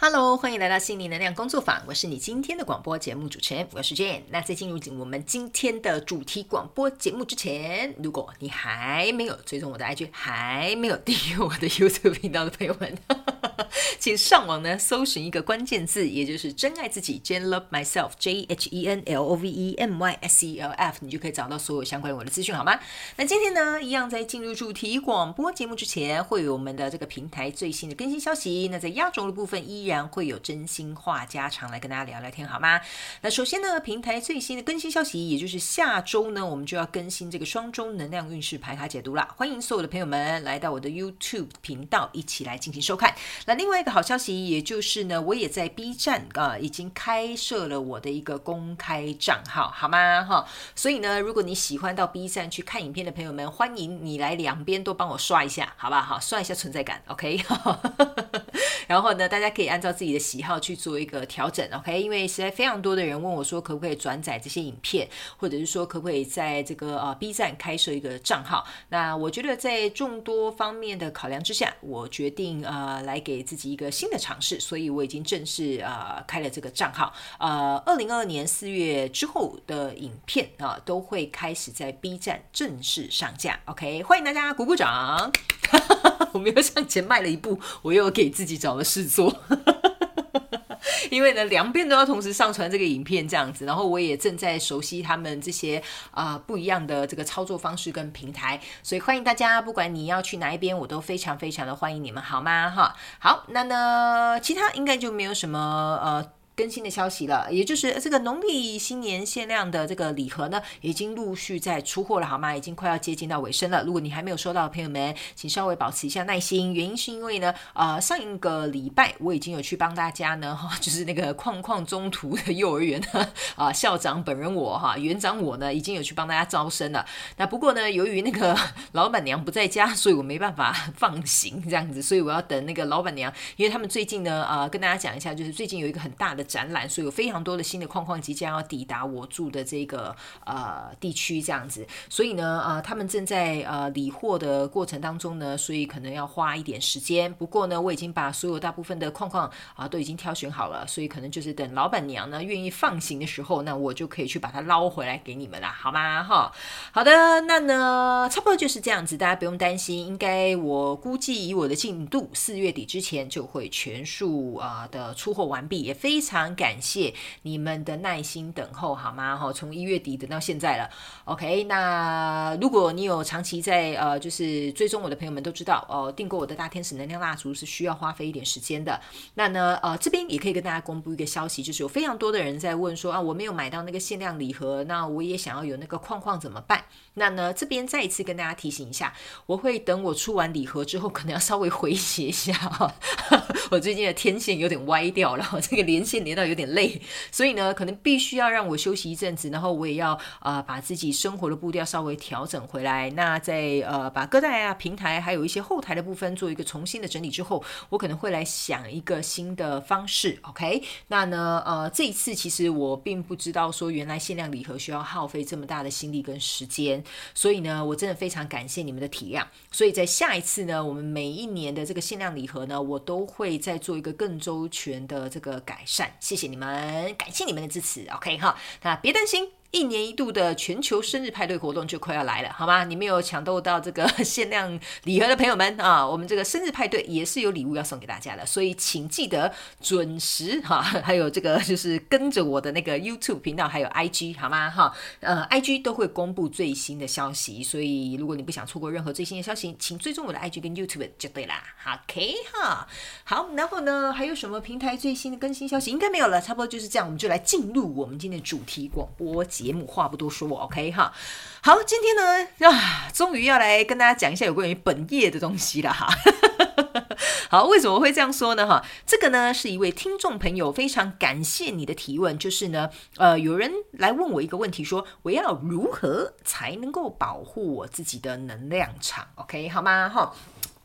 Hello，欢迎来到心灵能量工作坊，我是你今天的广播节目主持人，我是 Jane。那在进入进我们今天的主题广播节目之前，如果你还没有追踪我的 IG，还没有订阅我的 YouTube 频道的朋友们，请上网呢搜寻一个关键字，也就是真爱自己，Jane Love Myself，J H E N L O V E M Y S E L F，你就可以找到所有相关我的资讯，好吗？那今天呢，一样在进入主题广播节目之前，会有我们的这个平台最新的更新消息。那在压轴的部分依。然会有真心话家常来跟大家聊聊天，好吗？那首先呢，平台最新的更新消息，也就是下周呢，我们就要更新这个双周能量运势牌卡解读了。欢迎所有的朋友们来到我的 YouTube 频道，一起来进行收看。那另外一个好消息，也就是呢，我也在 B 站啊、已经开设了我的一个公开账号，好吗？哈，所以呢，如果你喜欢到 B 站去看影片的朋友们，欢迎你来两边都帮我刷一下，好不好？刷一下存在感，OK。然后呢，大家可以按照自己的喜好去做一个调整，OK？因为实在非常多的人问我说，可不可以转载这些影片，或者是说可不可以在这个呃 B 站开设一个账号？那我觉得在众多方面的考量之下，我决定呃来给自己一个新的尝试，所以我已经正式啊开了这个账号。呃，二零二二年四月之后的影片啊、都会开始在 B 站正式上架，OK？欢迎大家鼓鼓掌。我们又向前迈了一步，我又给自己找了事做，因为呢，两边都要同时上传这个影片这样子，然后我也正在熟悉他们这些啊、不一样的这个操作方式跟平台，所以欢迎大家，不管你要去哪一边，我都非常非常的欢迎你们，好吗？哈，好，那呢，其他应该就没有什么呃。更新的消息了，也就是这个农历新年限量的这个礼盒呢，已经陆续在出货了，好吗？已经快要接近到尾声了。如果你还没有收到的朋友们，请稍微保持一下耐心。原因是因为呢，呃，上一个礼拜我已经有去帮大家呢，哈，就是那个矿矿中途的幼儿园的 啊、校长本人我哈，园长我呢，已经有去帮大家招生了。那不过呢，由于那个 老板娘不在家，所以我没办法放行这样子，所以我要等那个老板娘，因为他们最近呢，呃，跟大家讲一下，就是最近有一个很大的。展览，所以有非常多的新的框框即将要抵达我住的这个呃地区，这样子。所以呢，呃，他们正在呃理货的过程当中呢，所以可能要花一点时间。不过呢，我已经把所有大部分的框框啊都已经挑选好了，所以可能就是等老板娘呢愿意放行的时候，那我就可以去把它捞回来给你们了，好吗？哈，好的，那呢，差不多就是这样子，大家不用担心。应该我估计以我的进度，四月底之前就会全数啊、的出货完毕，也非常。非常感谢你们的耐心等候，好吗？哈，从一月底等到现在了。OK，那如果你有长期在呃，就是追踪我的朋友们都知道，哦、订购我的大天使能量蜡烛是需要花费一点时间的。那呢，呃，这边也可以跟大家公布一个消息，就是有非常多的人在问说啊，我没有买到那个限量礼盒，那我也想要有那个框框怎么办？那呢，这边再一次跟大家提醒一下，我会等我出完礼盒之后，可能要稍微回血一下哈。我最近的天线有点歪掉了，这个连线连到有点累，所以呢，可能必须要让我休息一阵子，然后我也要呃把自己生活的步调稍微调整回来。那在呃把歌单啊、平台还有一些后台的部分做一个重新的整理之后，我可能会来想一个新的方式。OK，那呢，呃，这一次其实我并不知道说原来限量礼盒需要耗费这么大的心力跟时间。所以呢，我真的非常感谢你们的体谅。所以在下一次呢，我们每一年的这个限量礼盒呢，我都会再做一个更周全的这个改善。谢谢你们，感谢你们的支持。OK 哈，那别担心。一年一度的全球生日派对活动就快要来了，好吗？你没有抢到到这个 限量礼盒的朋友们啊，我们这个生日派对也是有礼物要送给大家的，所以请记得准时哈，还有这个 就是跟着我的那个 YouTube 频道还有 IG 好吗？哈，呃，IG 都会公布最新的消息，所以如果你不想错过任何最新的消息，请追踪我的 IG 跟 YouTube 就对啦。OK 哈，好，然后呢，还有什么平台最新的更新消息？应该没有了，差不多就是这样，我们就来进入我们今天的主题广播。节目话不多说，OK 哈，好，今天呢啊，终于要来跟大家讲一下有关于本业的东西了哈。好，为什么会这样说呢？哈，这个呢是一位听众朋友非常感谢你的提问，就是呢，呃，有人来问我一个问题，说我要如何才能够保护我自己的能量场？OK 好吗？哈。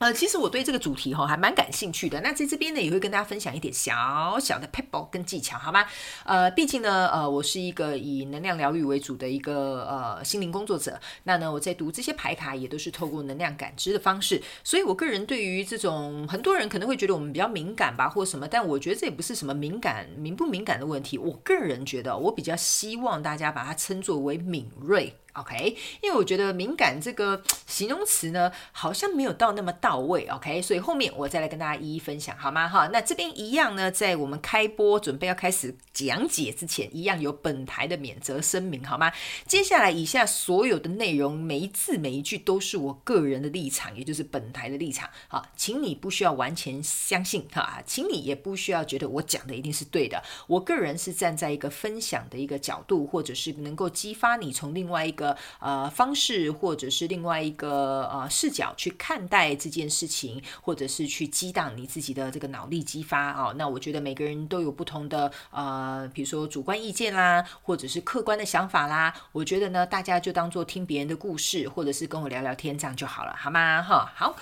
呃，其实我对这个主题哈还蛮感兴趣的。那在这边呢，也会跟大家分享一点小小的 pebble 跟技巧，好吗？呃，毕竟呢，呃，我是一个以能量疗愈为主的一个呃心灵工作者。那呢，我在读这些牌卡也都是透过能量感知的方式。所以，我个人对于这种很多人可能会觉得我们比较敏感吧，或什么，但我觉得这也不是什么敏感敏不敏感的问题。我个人觉得，我比较希望大家把它称作为敏锐。OK，因为我觉得敏感这个形容词呢，好像没有到那么到位。OK，所以后面我再来跟大家一一分享，好吗？哈，那这边一样呢，在我们开播准备要开始讲解之前，一样有本台的免责声明，好吗？接下来以下所有的内容，每一字每一句都是我个人的立场，也就是本台的立场。好，请你不需要完全相信哈，请你也不需要觉得我讲的一定是对的。我个人是站在一个分享的一个角度，或者是能够激发你从另外一个。呃，方式或者是另外一个呃视角去看待这件事情，或者是去激荡你自己的这个脑力激发、哦。那我觉得每个人都有不同的呃，比如说主观意见啦，或者是客观的想法啦。我觉得呢，大家就当做听别人的故事，或者是跟我聊聊天，这样就好了，好吗？哈，好。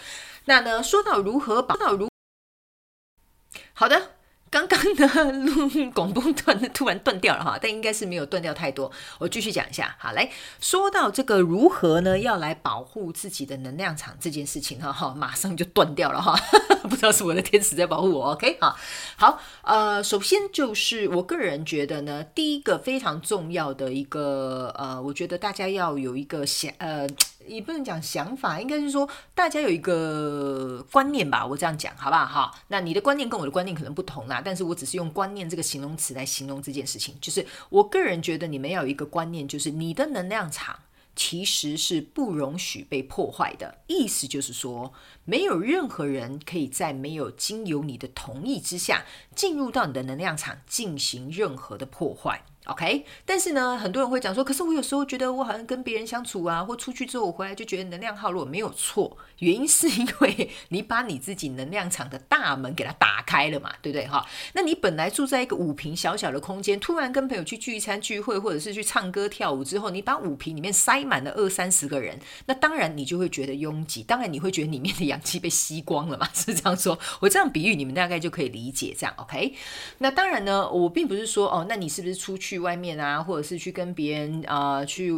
那呢，说到如何保，到如好的。刚刚的录广播断，突然断掉了哈，但应该是没有断掉太多。我继续讲一下，好，来说到这个如何呢，要来保护自己的能量场这件事情哈，哈，马上就断掉了哈，不知道是我的天使在保护我，OK 哈，好，呃，首先就是我个人觉得呢，第一个非常重要的一个呃，我觉得大家要有一个想呃。也不能讲想法，应该是说大家有一个观念吧，我这样讲好不好？哈，那你的观念跟我的观念可能不同啦，但是我只是用观念这个形容词来形容这件事情，就是我个人觉得你们要有一个观念，就是你的能量场其实是不容许被破坏的，意思就是说，没有任何人可以在没有经由你的同意之下进入到你的能量场进行任何的破坏。OK，但是呢，很多人会讲说，可是我有时候觉得我好像跟别人相处啊，或出去之后我回来就觉得能量耗弱，没有错，原因是因为你把你自己能量场的大门给它打开了嘛，对不对哈？那你本来住在一个五平小小的空间，突然跟朋友去聚餐聚会，或者是去唱歌跳舞之后，你把五坪里面塞满了二三十个人，那当然你就会觉得拥挤，当然你会觉得里面的氧气被吸光了嘛，是这样说。我这样比喻，你们大概就可以理解这样。OK，那当然呢，我并不是说哦，那你是不是出去？去外面啊，或者是去跟别人啊、去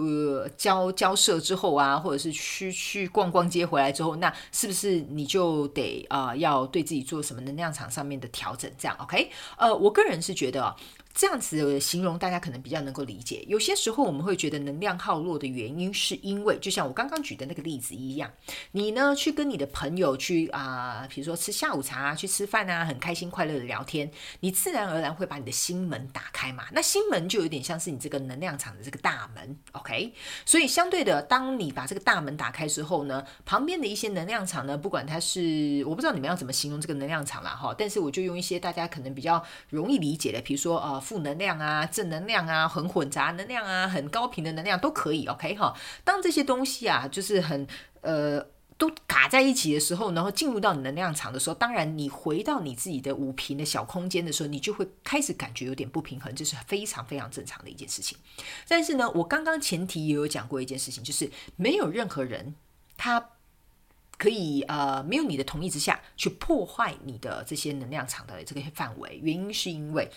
交交涉之后啊，或者是去去逛逛街回来之后，那是不是你就得啊、要对自己做什么能量场上面的调整？这样 OK？呃，我个人是觉得。这样子的形容，大家可能比较能够理解。有些时候我们会觉得能量耗落的原因，是因为就像我刚刚举的那个例子一样，你呢去跟你的朋友去啊、比如说吃下午茶、去吃饭啊，很开心快乐的聊天，你自然而然会把你的心门打开嘛。那心门就有点像是你这个能量场的这个大门，OK？所以相对的，当你把这个大门打开之后呢，旁边的一些能量场呢，不管它是我不知道你们要怎么形容这个能量场啦哈，但是我就用一些大家可能比较容易理解的，比如说。呃负能量啊，正能量啊，很混杂能量啊，很高频的能量都可以，OK 哈。当这些东西啊，就是很呃都卡在一起的时候，然后进入到你能量场的时候，当然你回到你自己的五平的小空间的时候，你就会开始感觉有点不平衡，这是非常非常正常的一件事情。但是呢，我刚刚前提也有讲过一件事情，就是没有任何人他可以呃没有你的同意之下去破坏你的这些能量场的这个范围，原因是因为。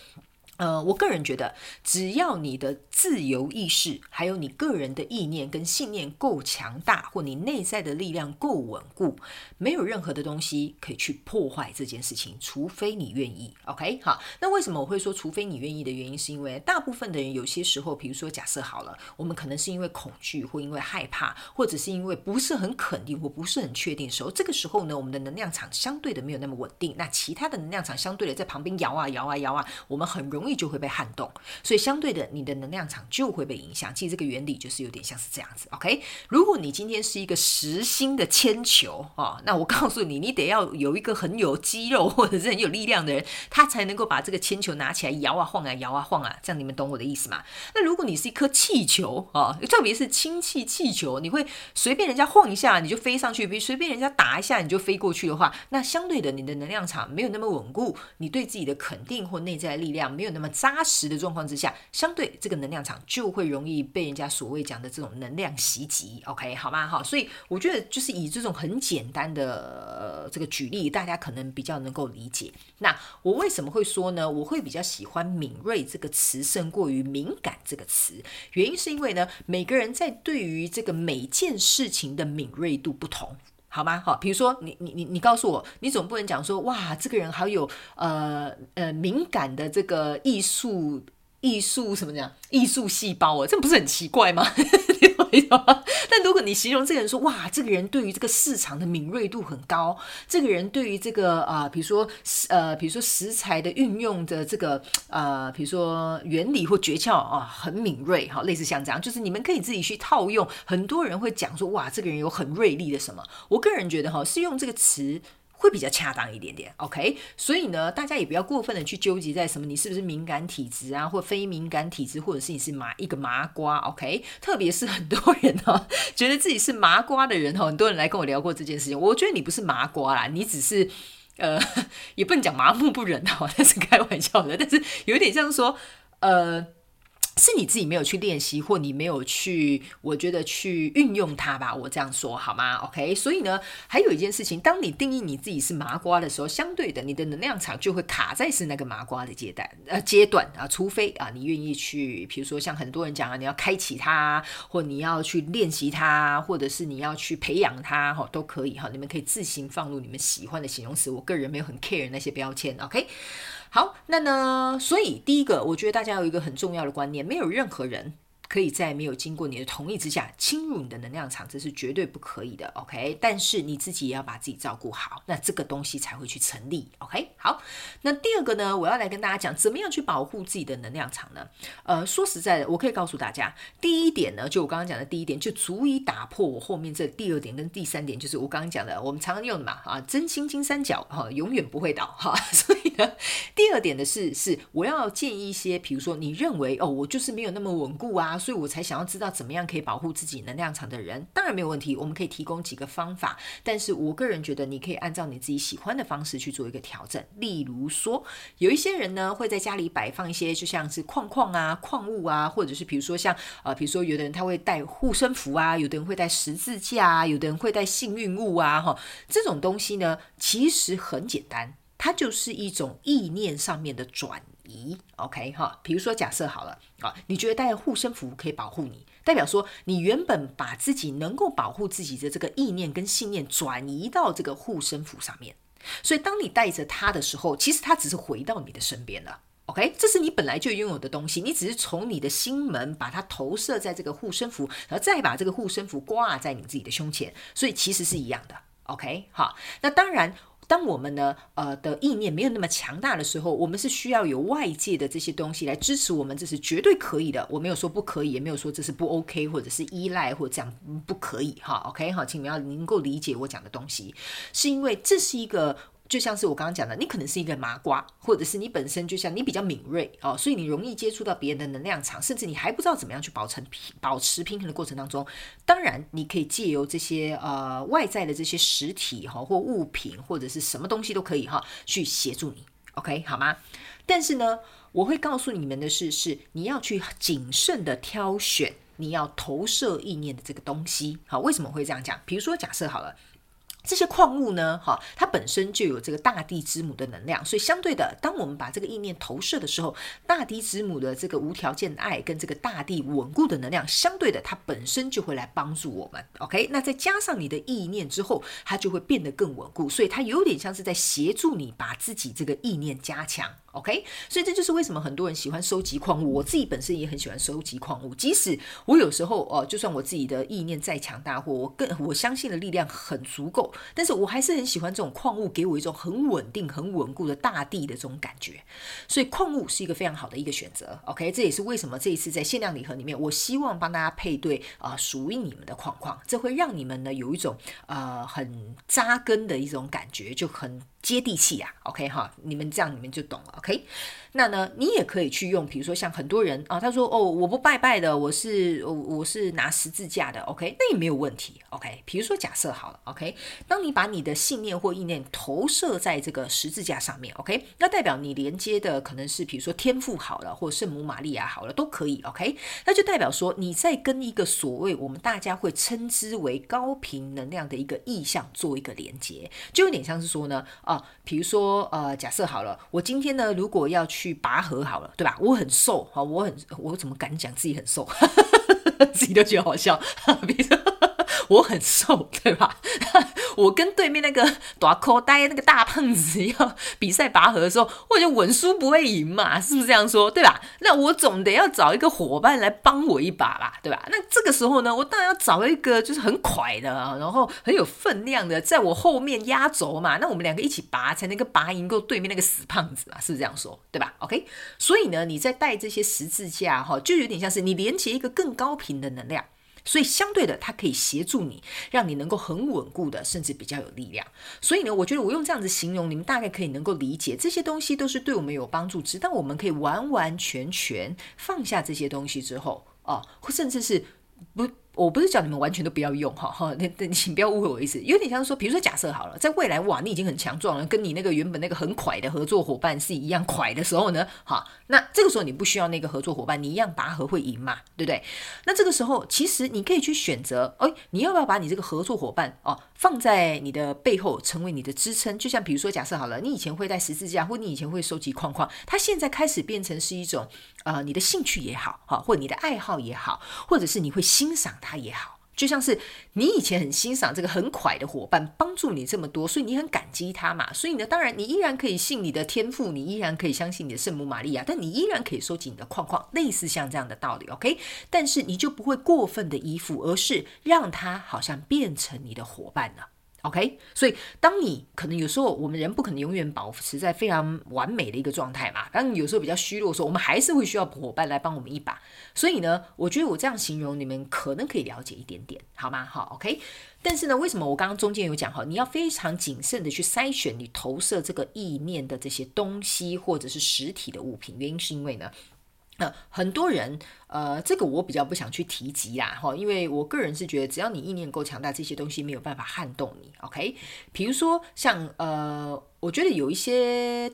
呃，我个人觉得，只要你的自由意识，还有你个人的意念跟信念够强大，或你内在的力量够稳固，没有任何的东西可以去破坏这件事情，除非你愿意。OK，好，那为什么我会说除非你愿意的原因，是因为大部分的人有些时候，比如说假设好了，我们可能是因为恐惧，或因为害怕，或者是因为不是很肯定或不是很确定的时候，这个时候呢，我们的能量场相对的没有那么稳定，那其他的能量场相对的在旁边摇啊摇啊摇啊，我们很容易。就会被撼动，所以相对的，你的能量场就会被影响。其实这个原理就是有点像是这样子，OK？如果你今天是一个实心的铅球哦，那我告诉你，你得要有一个很有肌肉或者是很有力量的人，他才能够把这个铅球拿起来摇啊晃啊摇啊晃啊，这样你们懂我的意思吗？那如果你是一颗气球哦，特别是氢气气球，你会随便人家晃一下你就飞上去，比如随便人家打一下你就飞过去的话，那相对的，你的能量场没有那么稳固，你对自己的肯定或内在力量没有那。么扎实的状况之下，相对这个能量场就会容易被人家所谓讲的这种能量袭击。OK，好吗？好，所以我觉得就是以这种很简单的、呃、这个举例，大家可能比较能够理解。那我为什么会说呢？我会比较喜欢敏锐这个词胜过于敏感这个词，原因是因为呢，每个人在对于这个每件事情的敏锐度不同。好吗？好，比如说你你你你告诉我，你总不能讲说哇，这个人好有呃呃敏感的这个艺术艺术什么讲艺术细胞啊，这不是很奇怪吗？但如果你形容这个人说哇，这个人对于这个市场的敏锐度很高，这个人对于这个啊、呃，比如说呃，比如说食材的运用的这个呃，比如说原理或诀窍啊，很敏锐，哈，类似像这样，就是你们可以自己去套用。很多人会讲说哇，这个人有很锐利的什么？我个人觉得哈，是用这个词。会比较恰当一点点，OK，所以呢，大家也不要过分的去纠结在什么你是不是敏感体质啊，或非敏感体质，或者是你是麻一个麻瓜，OK，特别是很多人哈、哦，觉得自己是麻瓜的人、哦，很多人来跟我聊过这件事情，我觉得你不是麻瓜啦，你只是呃，也不能讲麻木不仁哈，那是开玩笑的，但是有点像说呃。是你自己没有去练习，或你没有去，我觉得去运用它吧。我这样说好吗？OK。所以呢，还有一件事情，当你定义你自己是麻瓜的时候，相对的，你的能量场就会卡在是那个麻瓜的阶段呃阶段啊，除非啊你愿意去，比如说像很多人讲啊，你要开启它，或你要去练习它，或者是你要去培养它，哈，都可以哈。你们可以自行放入你们喜欢的形容词。我个人没有很 care 那些标签，OK。好，那呢？所以第一个，我觉得大家有一个很重要的观念，没有任何人。可以在没有经过你的同意之下侵入你的能量场，这是绝对不可以的，OK？但是你自己也要把自己照顾好，那这个东西才会去成立，OK？好，那第二个呢，我要来跟大家讲，怎么样去保护自己的能量场呢？呃，说实在的，我可以告诉大家，第一点呢，就我刚刚讲的第一点，就足以打破我后面这第二点跟第三点，就是我刚刚讲的，我们常用的嘛，啊，真心金三角哈，永远不会倒哈。所以呢，第二点的是，是我要建议一些，比如说你认为哦，我就是没有那么稳固啊。所以我才想要知道怎么样可以保护自己能量场的人，当然没有问题，我们可以提供几个方法。但是我个人觉得，你可以按照你自己喜欢的方式去做一个调整。例如说，有一些人呢会在家里摆放一些，就像是矿矿啊、矿物啊，或者是比如说像呃，比如说有的人他会带护身符啊，有的人会带十字架啊，有的人会带幸运物啊，哈，这种东西呢其实很简单，它就是一种意念上面的转。咦，OK 哈，比如说假设好了啊，你觉得带护身符可以保护你，代表说你原本把自己能够保护自己的这个意念跟信念转移到这个护身符上面，所以当你带着它的时候，其实它只是回到你的身边了，OK，这是你本来就拥有的东西，你只是从你的心门把它投射在这个护身符，然后再把这个护身符挂在你自己的胸前，所以其实是一样的，OK，好，那当然。当我们呢，呃的意念没有那么强大的时候，我们是需要有外界的这些东西来支持我们，这是绝对可以的。我没有说不可以，也没有说这是不 OK，或者是依赖或者这样不可以哈。OK 哈，请你们要能够理解我讲的东西，是因为这是一个。就像是我刚刚讲的，你可能是一个麻瓜，或者是你本身就像你比较敏锐哦，所以你容易接触到别人的能量场，甚至你还不知道怎么样去保持平保持平衡的过程当中，当然你可以借由这些呃外在的这些实体哈或物品或者是什么东西都可以哈去协助你，OK 好吗？但是呢，我会告诉你们的是，是你要去谨慎的挑选你要投射意念的这个东西。好，为什么会这样讲？比如说假设好了。这些矿物呢，哈，它本身就有这个大地之母的能量，所以相对的，当我们把这个意念投射的时候，大地之母的这个无条件爱跟这个大地稳固的能量，相对的，它本身就会来帮助我们。OK，那再加上你的意念之后，它就会变得更稳固，所以它有点像是在协助你把自己这个意念加强。OK，所以这就是为什么很多人喜欢收集矿物。我自己本身也很喜欢收集矿物，即使我有时候哦，就算我自己的意念再强大，或我更我相信的力量很足够，但是我还是很喜欢这种矿物，给我一种很稳定、很稳固的大地的这种感觉。所以矿物是一个非常好的一个选择。OK，这也是为什么这一次在限量礼盒里面，我希望帮大家配对啊、属于你们的矿矿，这会让你们呢有一种呃很扎根的一种感觉，就很接地气啊。OK 哈，你们这样你们就懂了。OK。那呢，你也可以去用，比如说像很多人啊，他说哦，我不拜拜的，我是我我是拿十字架的，OK，那也没有问题，OK。比如说假设好了，OK，当你把你的信念或意念投射在这个十字架上面，OK，那代表你连接的可能是比如说天父好了，或圣母玛利亚好了，都可以，OK，那就代表说你在跟一个所谓我们大家会称之为高频能量的一个意向做一个连接，就有点像是说呢，啊，比如说呃，假设好了，我今天呢如果要去拔河好了，对吧？我很瘦，好，我很我怎么敢讲自己很瘦，自己都觉得好笑，比如。我很瘦，对吧？我跟对面那个大口呆那个大胖子要比赛拔河的时候，我就稳输不会赢嘛，是不是这样说？对吧？那我总得要找一个伙伴来帮我一把吧，对吧？那这个时候呢，我当然要找一个就是很快的，然后很有分量的，在我后面压轴嘛。那我们两个一起拔，才能够拔赢过对面那个死胖子嘛，是不是这样说？对吧？OK，所以呢，你在带这些十字架哈，就有点像是你连接一个更高频的能量。所以相对的，它可以协助你，让你能够很稳固的，甚至比较有力量。所以呢，我觉得我用这样子形容，你们大概可以能够理解，这些东西都是对我们有帮助。直到我们可以完完全全放下这些东西之后，哦，或甚至是不。我不是叫你们完全都不要用哈哈，那那请不要误会我意思，有点像是说，比如说假设好了，在未来哇，你已经很强壮了，跟你那个原本那个很快的合作伙伴是一样快的时候呢，哈，那这个时候你不需要那个合作伙伴，你一样拔河会赢嘛，对不对？那这个时候其实你可以去选择，哎，你要不要把你这个合作伙伴哦放在你的背后，成为你的支撑？就像比如说假设好了，你以前会带十字架，或你以前会收集框框，它现在开始变成是一种呃你的兴趣也好，哈，或你的爱好也好，或者是你会欣赏它。他也好，就像是你以前很欣赏这个很快的伙伴，帮助你这么多，所以你很感激他嘛。所以呢，当然你依然可以信你的天赋，你依然可以相信你的圣母玛利亚，但你依然可以收集你的框框，类似像这样的道理，OK？但是你就不会过分的依附，而是让他好像变成你的伙伴了。OK，所以当你可能有时候我们人不可能永远保持在非常完美的一个状态嘛，当你有时候比较虚弱的时候，我们还是会需要伙伴来帮我们一把。所以呢，我觉得我这样形容你们可能可以了解一点点，好吗？好，OK。但是呢，为什么我刚刚中间有讲哈，你要非常谨慎的去筛选你投射这个意念的这些东西或者是实体的物品，原因是因为呢。那、很多人，呃，这个我比较不想去提及啦，哈，因为我个人是觉得，只要你意念够强大，这些东西没有办法撼动你，OK？比如说像，呃，我觉得有一些。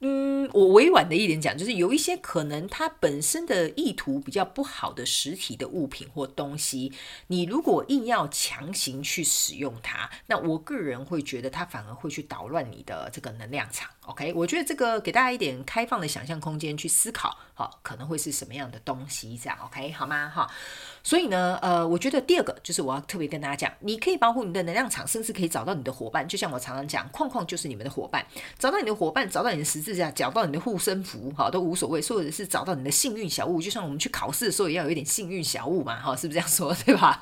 嗯，我委婉的一点讲，就是有一些可能它本身的意图比较不好的实体的物品或东西，你如果硬要强行去使用它，那我个人会觉得它反而会去捣乱你的这个能量场。OK，我觉得这个给大家一点开放的想象空间去思考，好，可能会是什么样的东西？这样 OK 好吗？哈。所以呢，呃，我觉得第二个就是我要特别跟大家讲，你可以保护你的能量场，甚至可以找到你的伙伴。就像我常常讲，框框就是你们的伙伴，找到你的伙伴，找到你的十字架，找到你的护身符，哈，都无所谓。或者是找到你的幸运小物，就像我们去考试的时候也要有一点幸运小物嘛，哈，是不是这样说，对吧？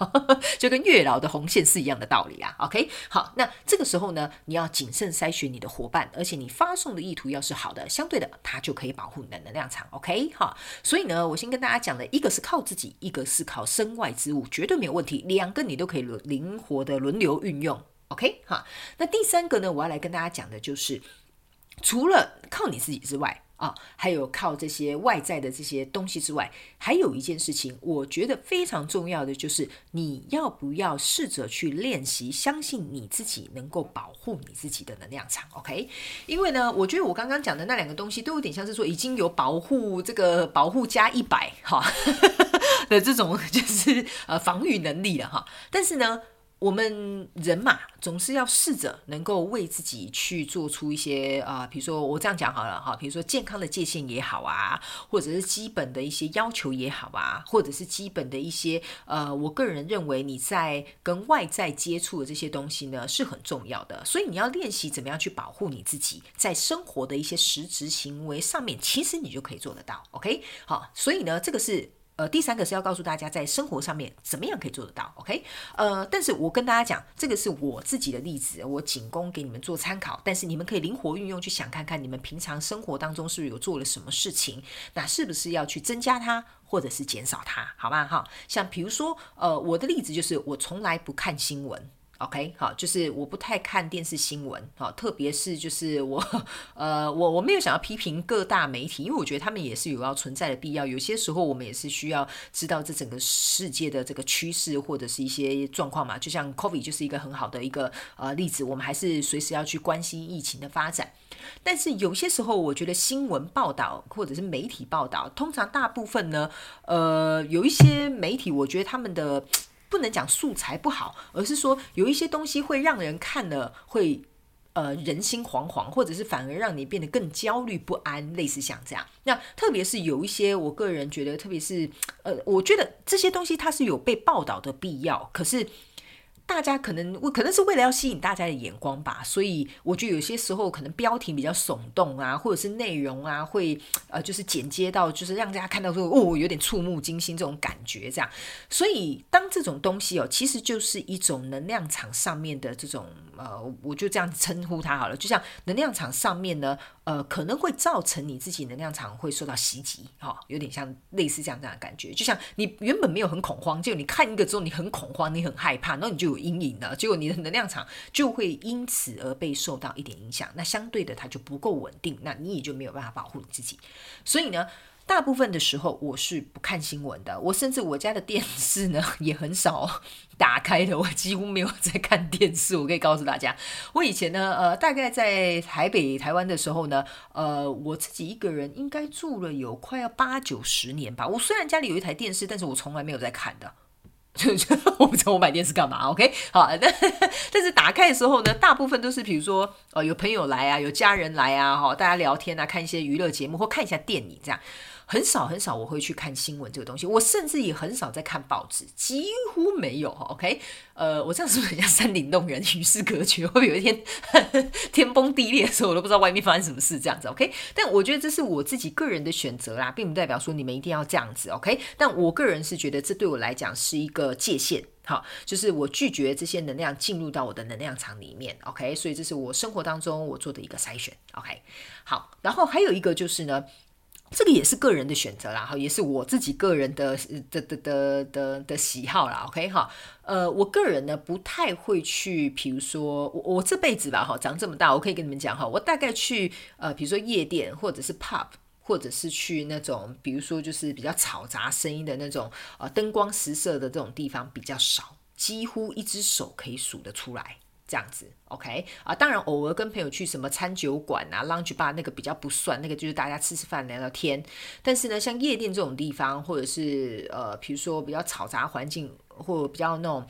就跟月老的红线是一样的道理啊。OK，好，那这个时候呢，你要谨慎筛选你的伙伴，而且你发送的意图要是好的，相对的，它就可以保护你的能量场。OK，哈，所以呢，我先跟大家讲的一个是靠自己，一个是靠。身外之物绝对没有问题，两个你都可以轮灵活的轮流运用，OK 哈。那第三个呢，我要来跟大家讲的就是，除了靠你自己之外啊，还有靠这些外在的这些东西之外，还有一件事情，我觉得非常重要的就是，你要不要试着去练习，相信你自己能够保护你自己的能量场，OK？因为呢，我觉得我刚刚讲的那两个东西都有点像是说已经有保护这个保护加一百哈。的这种 就是呃防御能力了哈，但是呢，我们人嘛，总是要试着能够为自己去做出一些啊、比如说我这样讲好了哈，比如说健康的界限也好啊，或者是基本的一些要求也好啊，或者是基本的一些呃，我个人认为你在跟外在接触的这些东西呢是很重要的，所以你要练习怎么样去保护你自己，在生活的一些实质行为上面，其实你就可以做得到，OK？好，所以呢，这个是。呃，第三个是要告诉大家，在生活上面怎么样可以做得到，OK？呃，但是我跟大家讲，这个是我自己的例子，我仅供给你们做参考。但是你们可以灵活运用，去想看看你们平常生活当中是不是有做了什么事情，那是不是要去增加它，或者是减少它，好吧？哈，像比如说，呃，我的例子就是我从来不看新闻。OK，好，就是我不太看电视新闻，好，特别是就是我，呃，我我没有想要批评各大媒体，因为我觉得他们也是有要存在的必要。有些时候我们也是需要知道这整个世界的这个趋势或者是一些状况嘛。就像 COVID 就是一个很好的一个呃例子，我们还是随时要去关心疫情的发展。但是有些时候，我觉得新闻报道或者是媒体报道，通常大部分呢，呃，有一些媒体，我觉得他们的。不能讲素材不好，而是说有一些东西会让人看了会呃人心惶惶，或者是反而让你变得更焦虑不安，类似像这样。那特别是有一些，我个人觉得，特别是呃，我觉得这些东西它是有被报道的必要，可是。大家可能我可能是为了要吸引大家的眼光吧，所以我觉得有些时候可能标题比较耸动啊，或者是内容啊，会呃就是剪接到就是让大家看到说哦有点触目惊心这种感觉这样。所以当这种东西哦，其实就是一种能量场上面的这种呃，我就这样称呼它好了，就像能量场上面呢，呃可能会造成你自己能量场会受到袭击，哈、有点像类似这样这样的感觉，就像你原本没有很恐慌，结果你看一个之后你很恐慌，你很害怕，然后你就有。阴影了，结果你的能量场就会因此而被受到一点影响，那相对的它就不够稳定，那你也就没有办法保护你自己。所以呢，大部分的时候我是不看新闻的，我甚至我家的电视呢 也很少打开的，我几乎没有在看电视。我可以告诉大家，我以前呢，呃，大概在台北、台湾的时候呢，呃，我自己一个人应该住了有快要八九十年吧。我虽然家里有一台电视，但是我从来没有在看的。我不知道我买电视干嘛，OK？好，但 但是打开的时候呢，大部分都是比如说，呃，有朋友来啊，有家人来啊，哈，大家聊天啊，看一些娱乐节目或看一下电影这样。很少很少我会去看新闻这个东西，我甚至也很少在看报纸，几乎没有。OK，呃，我这样是不是很像山顶洞人与世隔绝？会有一天呵呵天崩地裂的时候，我都不知道外面发生什么事这样子？OK，但我觉得这是我自己个人的选择啦，并不代表说你们一定要这样子。OK，但我个人是觉得这对我来讲是一个界限，好，就是我拒绝这些能量进入到我的能量场里面。OK，所以这是我生活当中我做的一个筛选。OK，好，然后还有一个就是呢。这个也是个人的选择啦，哈，也是我自己个人的的的的的的喜好啦，OK 哈，呃，我个人呢不太会去，比如说我我这辈子吧，哈，长这么大，我可以跟你们讲哈，我大概去呃，比如说夜店或者是 pub，或者是去那种，比如说就是比较嘈杂声音的那种，呃，灯光十色的这种地方比较少，几乎一只手可以数得出来。这样子，OK 啊，当然偶尔跟朋友去什么餐酒馆啊、lounge bar 那个比较不算，那个就是大家吃吃饭聊聊天。但是呢，像夜店这种地方，或者是呃，比如说比较嘈杂环境，或者比较那种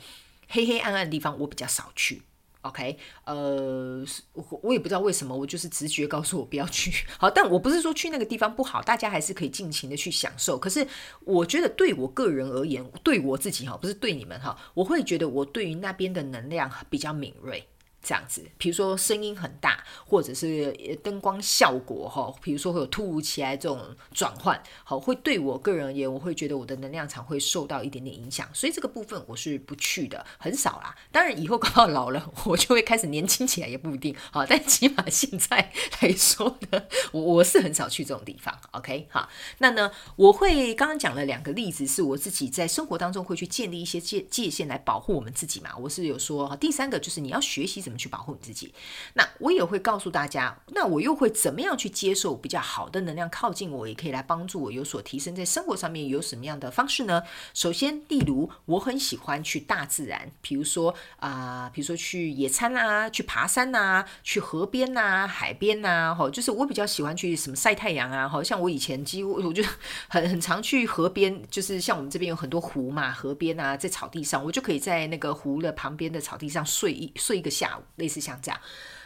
黑黑暗暗的地方，我比较少去。OK，呃，我我也不知道为什么，我就是直觉告诉我不要去。好，但我不是说去那个地方不好，大家还是可以尽情的去享受。可是我觉得对我个人而言，对我自己哈，不是对你们哈，我会觉得我对于那边的能量比较敏锐。这样子，比如说声音很大，或者是灯光效果哈，比如说会有突如其来这种转换，好，会对我个人而言，我会觉得我的能量场会受到一点点影响，所以这个部分我是不去的，很少啦。当然以后搞到老了，我就会开始年轻起来也不一定，好，但起码现在来说呢，我 我是很少去这种地方。OK，好，那呢，我会刚刚讲了两个例子，是我自己在生活当中会去建立一些界界限来保护我们自己嘛。我是有说，第三个就是你要学习怎么。去保护你自己，那我也会告诉大家，那我又会怎么样去接受比较好的能量靠近我，也可以来帮助我有所提升，在生活上面有什么样的方式呢？首先，例如我很喜欢去大自然，比如说啊、比如说去野餐啊，去爬山啊，去河边啊，海边啊，哈，就是我比较喜欢去什么晒太阳啊，好像我以前几乎我就很很常去河边，就是像我们这边有很多湖嘛，河边啊，在草地上，我就可以在那个湖的旁边的草地上睡一睡一个下类似像这样，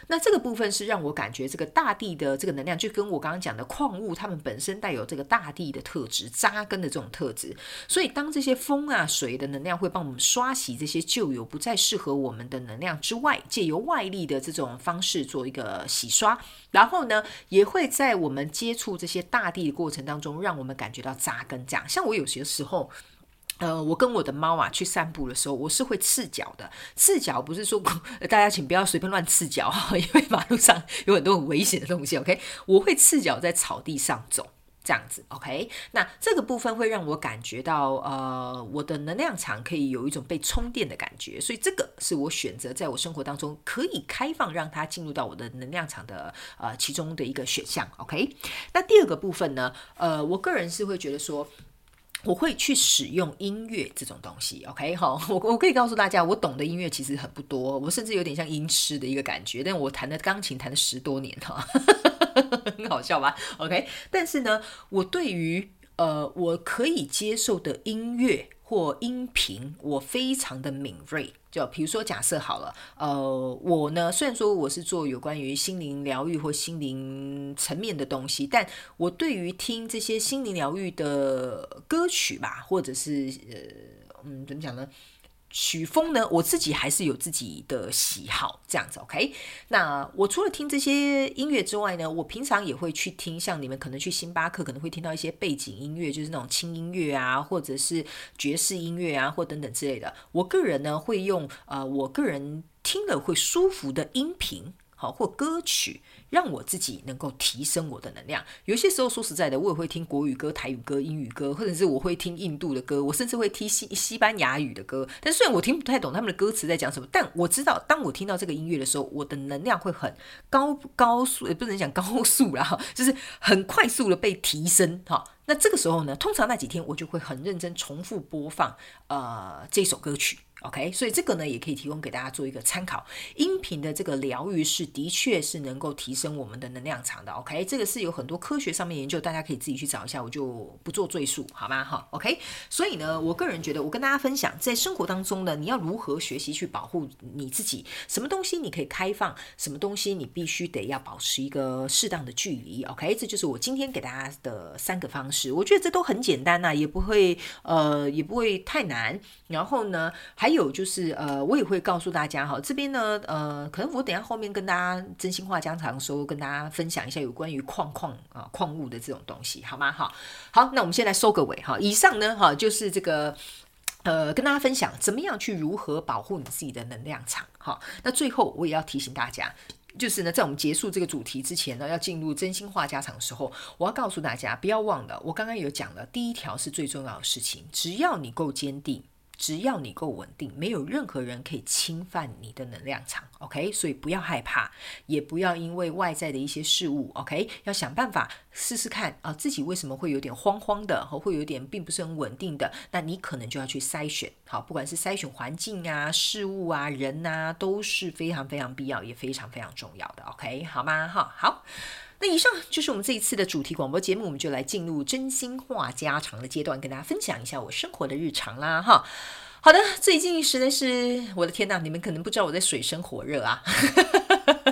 那这个部分是让我感觉这个大地的这个能量，就跟我刚刚讲的矿物，它们本身带有这个大地的特质，扎根的这种特质。所以当这些风啊、水的能量会帮我们刷洗这些旧有不再适合我们的能量之外，借由外力的这种方式做一个洗刷，然后呢，也会在我们接触这些大地的过程当中，让我们感觉到扎根。这样，像我有些时候。呃，我跟我的猫啊去散步的时候，我是会赤脚的。赤脚不是说 大家请不要随便乱赤脚哈，因为马路上有很多很危险的东西。OK，我会赤脚在草地上走。这样子，OK，那这个部分会让我感觉到，呃，我的能量场可以有一种被充电的感觉，所以这个是我选择在我生活当中可以开放让它进入到我的能量场的，呃，其中的一个选项，OK。那第二个部分呢，呃，我个人是会觉得说，我会去使用音乐这种东西，OK，哈，我我可以告诉大家，我懂的音乐其实很不多，我甚至有点像音痴的一个感觉，但我弹的钢琴弹了十多年哈。很好笑吧？OK，但是呢，我对于呃，我可以接受的音乐或音频，我非常的敏锐。就比如说，假设好了，呃，我呢，虽然说我是做有关于心灵疗愈或心灵层面的东西，但我对于听这些心灵疗愈的歌曲吧，或者是呃，嗯，怎么讲呢？曲风呢，我自己还是有自己的喜好，这样子，OK。那我除了听这些音乐之外呢，我平常也会去听，像你们可能去星巴克可能会听到一些背景音乐，就是那种轻音乐啊，或者是爵士音乐啊，或等等之类的。我个人呢会用呃，我个人听了会舒服的音频。好，或歌曲让我自己能够提升我的能量。有些时候说实在的，我也会听国语歌、台语歌、英语歌，或者是我会听印度的歌，我甚至会听西西班牙语的歌。但虽然我听不太懂他们的歌词在讲什么，但我知道，当我听到这个音乐的时候，我的能量会很高高速，也不能讲高速啦，就是很快速的被提升。哈，那这个时候呢，通常那几天我就会很认真重复播放呃这首歌曲。OK，所以这个呢也可以提供给大家做一个参考。音频的这个疗愈是的确是能够提升我们的能量场的。OK，这个是有很多科学上面研究，大家可以自己去找一下，我就不做赘述，好吗？哈，OK。所以呢，我个人觉得，我跟大家分享，在生活当中呢，你要如何学习去保护你自己？什么东西你可以开放？什么东西你必须得要保持一个适当的距离？OK，这就是我今天给大家的三个方式。我觉得这都很简单呐、也不会呃也不会太难。然后呢，还有就是呃，我也会告诉大家哈，这边呢呃，可能我等下后面跟大家真心话家常的时候，跟大家分享一下有关于矿矿啊矿物的这种东西，好吗？哈，好，那我们先来收个尾哈。以上呢哈，就是这个呃，跟大家分享怎么样去如何保护你自己的能量场哈。那最后我也要提醒大家，就是呢，在我们结束这个主题之前呢，要进入真心话家常的时候，我要告诉大家，不要忘了，我刚刚有讲了，第一条是最重要的事情，只要你够坚定。只要你够稳定，没有任何人可以侵犯你的能量场，OK？所以不要害怕，也不要因为外在的一些事物，OK？要想办法试试看啊，自己为什么会有点慌慌的，和会有点并不是很稳定的，那你可能就要去筛选，好，不管是筛选环境啊、事物啊、人啊，都是非常非常必要，也非常非常重要的，OK？好吗？哈，好。那以上就是我们这一次的主题广播节目，我们就来进入真心话家常的阶段，跟大家分享一下我生活的日常啦，哈。好的，最近实在是我的天呐，你们可能不知道我在水深火热啊。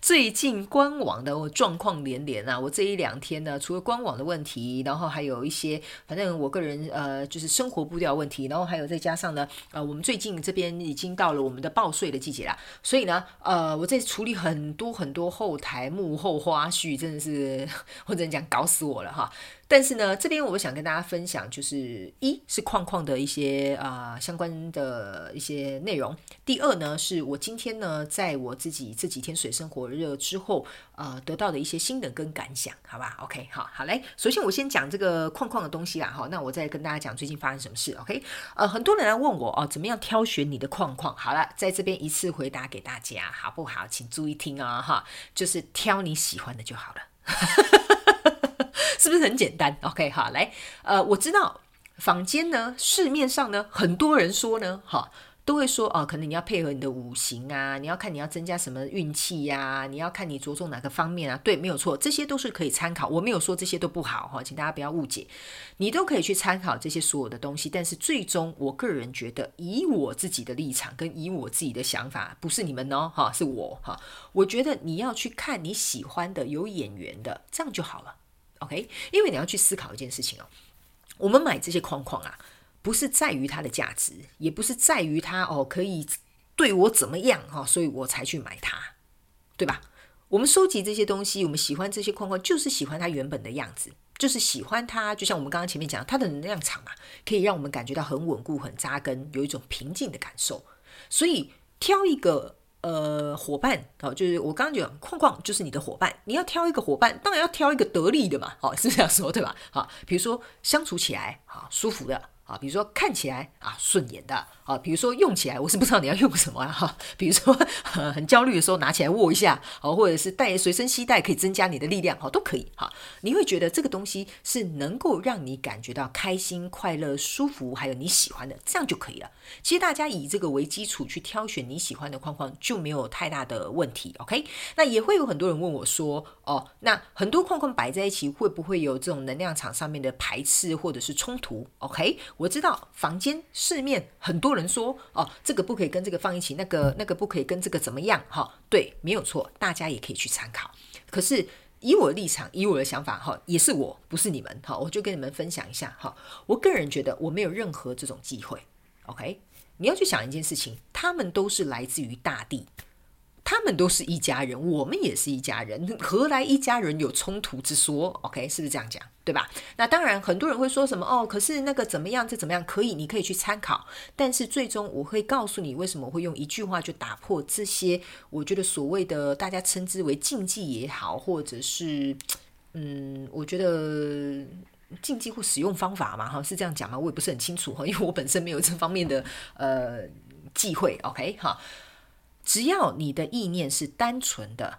最近官网的状况连连啊，我这一两天呢，除了官网的问题，然后还有一些，反正我个人呃，就是生活步调问题，然后还有再加上呢，呃，我们最近这边已经到了我们的报税的季节啦，所以呢，呃，我在处理很多很多后台幕后花絮，真的是 我只能讲搞死我了哈。但是呢，这边我想跟大家分享，就是一是框框的一些啊、相关的一些内容。第二呢，是我今天呢，在我自己这几天水深火热之后，呃，得到的一些心得跟感想，好吧？OK，好，好嘞。首先我先讲这个框框的东西啦，哈，那我再跟大家讲最近发生什么事。OK，呃，很多人来问我哦，怎么样挑选你的框框？好了，在这边一次回答给大家，好不好？请注意听啊、哦，哈，就是挑你喜欢的就好了。是不是很简单？OK，好，来，呃，我知道坊间呢，市面上呢，很多人说呢，哈，都会说哦，可能你要配合你的五行啊，你要看你要增加什么运气呀，你要看你着重哪个方面啊，对，没有错，这些都是可以参考，我没有说这些都不好哈，请大家不要误解，你都可以去参考这些所有的东西，但是最终我个人觉得，以我自己的立场跟以我自己的想法，不是你们哦，哈，是我哈，我觉得你要去看你喜欢的有眼缘的，这样就好了。OK，因为你要去思考一件事情哦，我们买这些框框啊，不是在于它的价值，也不是在于它哦可以对我怎么样哈，所以我才去买它，对吧？我们收集这些东西，我们喜欢这些框框，就是喜欢它原本的样子，就是喜欢它。就像我们刚刚前面讲，它的能量场啊，可以让我们感觉到很稳固、很扎根，有一种平静的感受。所以挑一个呃伙伴哦，就是我刚刚讲框框就是你的伙伴，你要挑一个伙伴，当然要挑一个得力的嘛，哦，是这样说对吧？好，比如说相处起来啊舒服的。啊，比如说看起来啊顺眼的啊，比如说用起来，我是不知道你要用什么啊哈。比如说很焦虑的时候拿起来握一下，好，或者是带随身携带可以增加你的力量，好都可以哈。你会觉得这个东西是能够让你感觉到开心、快乐、舒服，还有你喜欢的，这样就可以了。其实大家以这个为基础去挑选你喜欢的框框就没有太大的问题。OK，那也会有很多人问我说，哦，那很多框框摆在一起会不会有这种能量场上面的排斥或者是冲突？OK。我知道房间市面很多人说哦，这个不可以跟这个放一起，那个那个不可以跟这个怎么样？哈，对，没有错，大家也可以去参考。可是以我的立场，以我的想法，哈，也是我不是你们，哈，我就跟你们分享一下，哈，我个人觉得我没有任何这种机会。OK，你要去想一件事情，他们都是来自于大地。他们都是一家人，我们也是一家人，何来一家人有冲突之说？OK，是不是这样讲？对吧？那当然，很多人会说什么哦，可是那个怎么样，这怎么样？可以，你可以去参考。但是最终我会告诉你，为什么会用一句话就打破这些？我觉得所谓的大家称之为禁忌也好，或者是嗯，我觉得禁忌或使用方法嘛，哈，是这样讲吗？我也不是很清楚哈，因为我本身没有这方面的呃忌讳。OK，哈。只要你的意念是单纯的，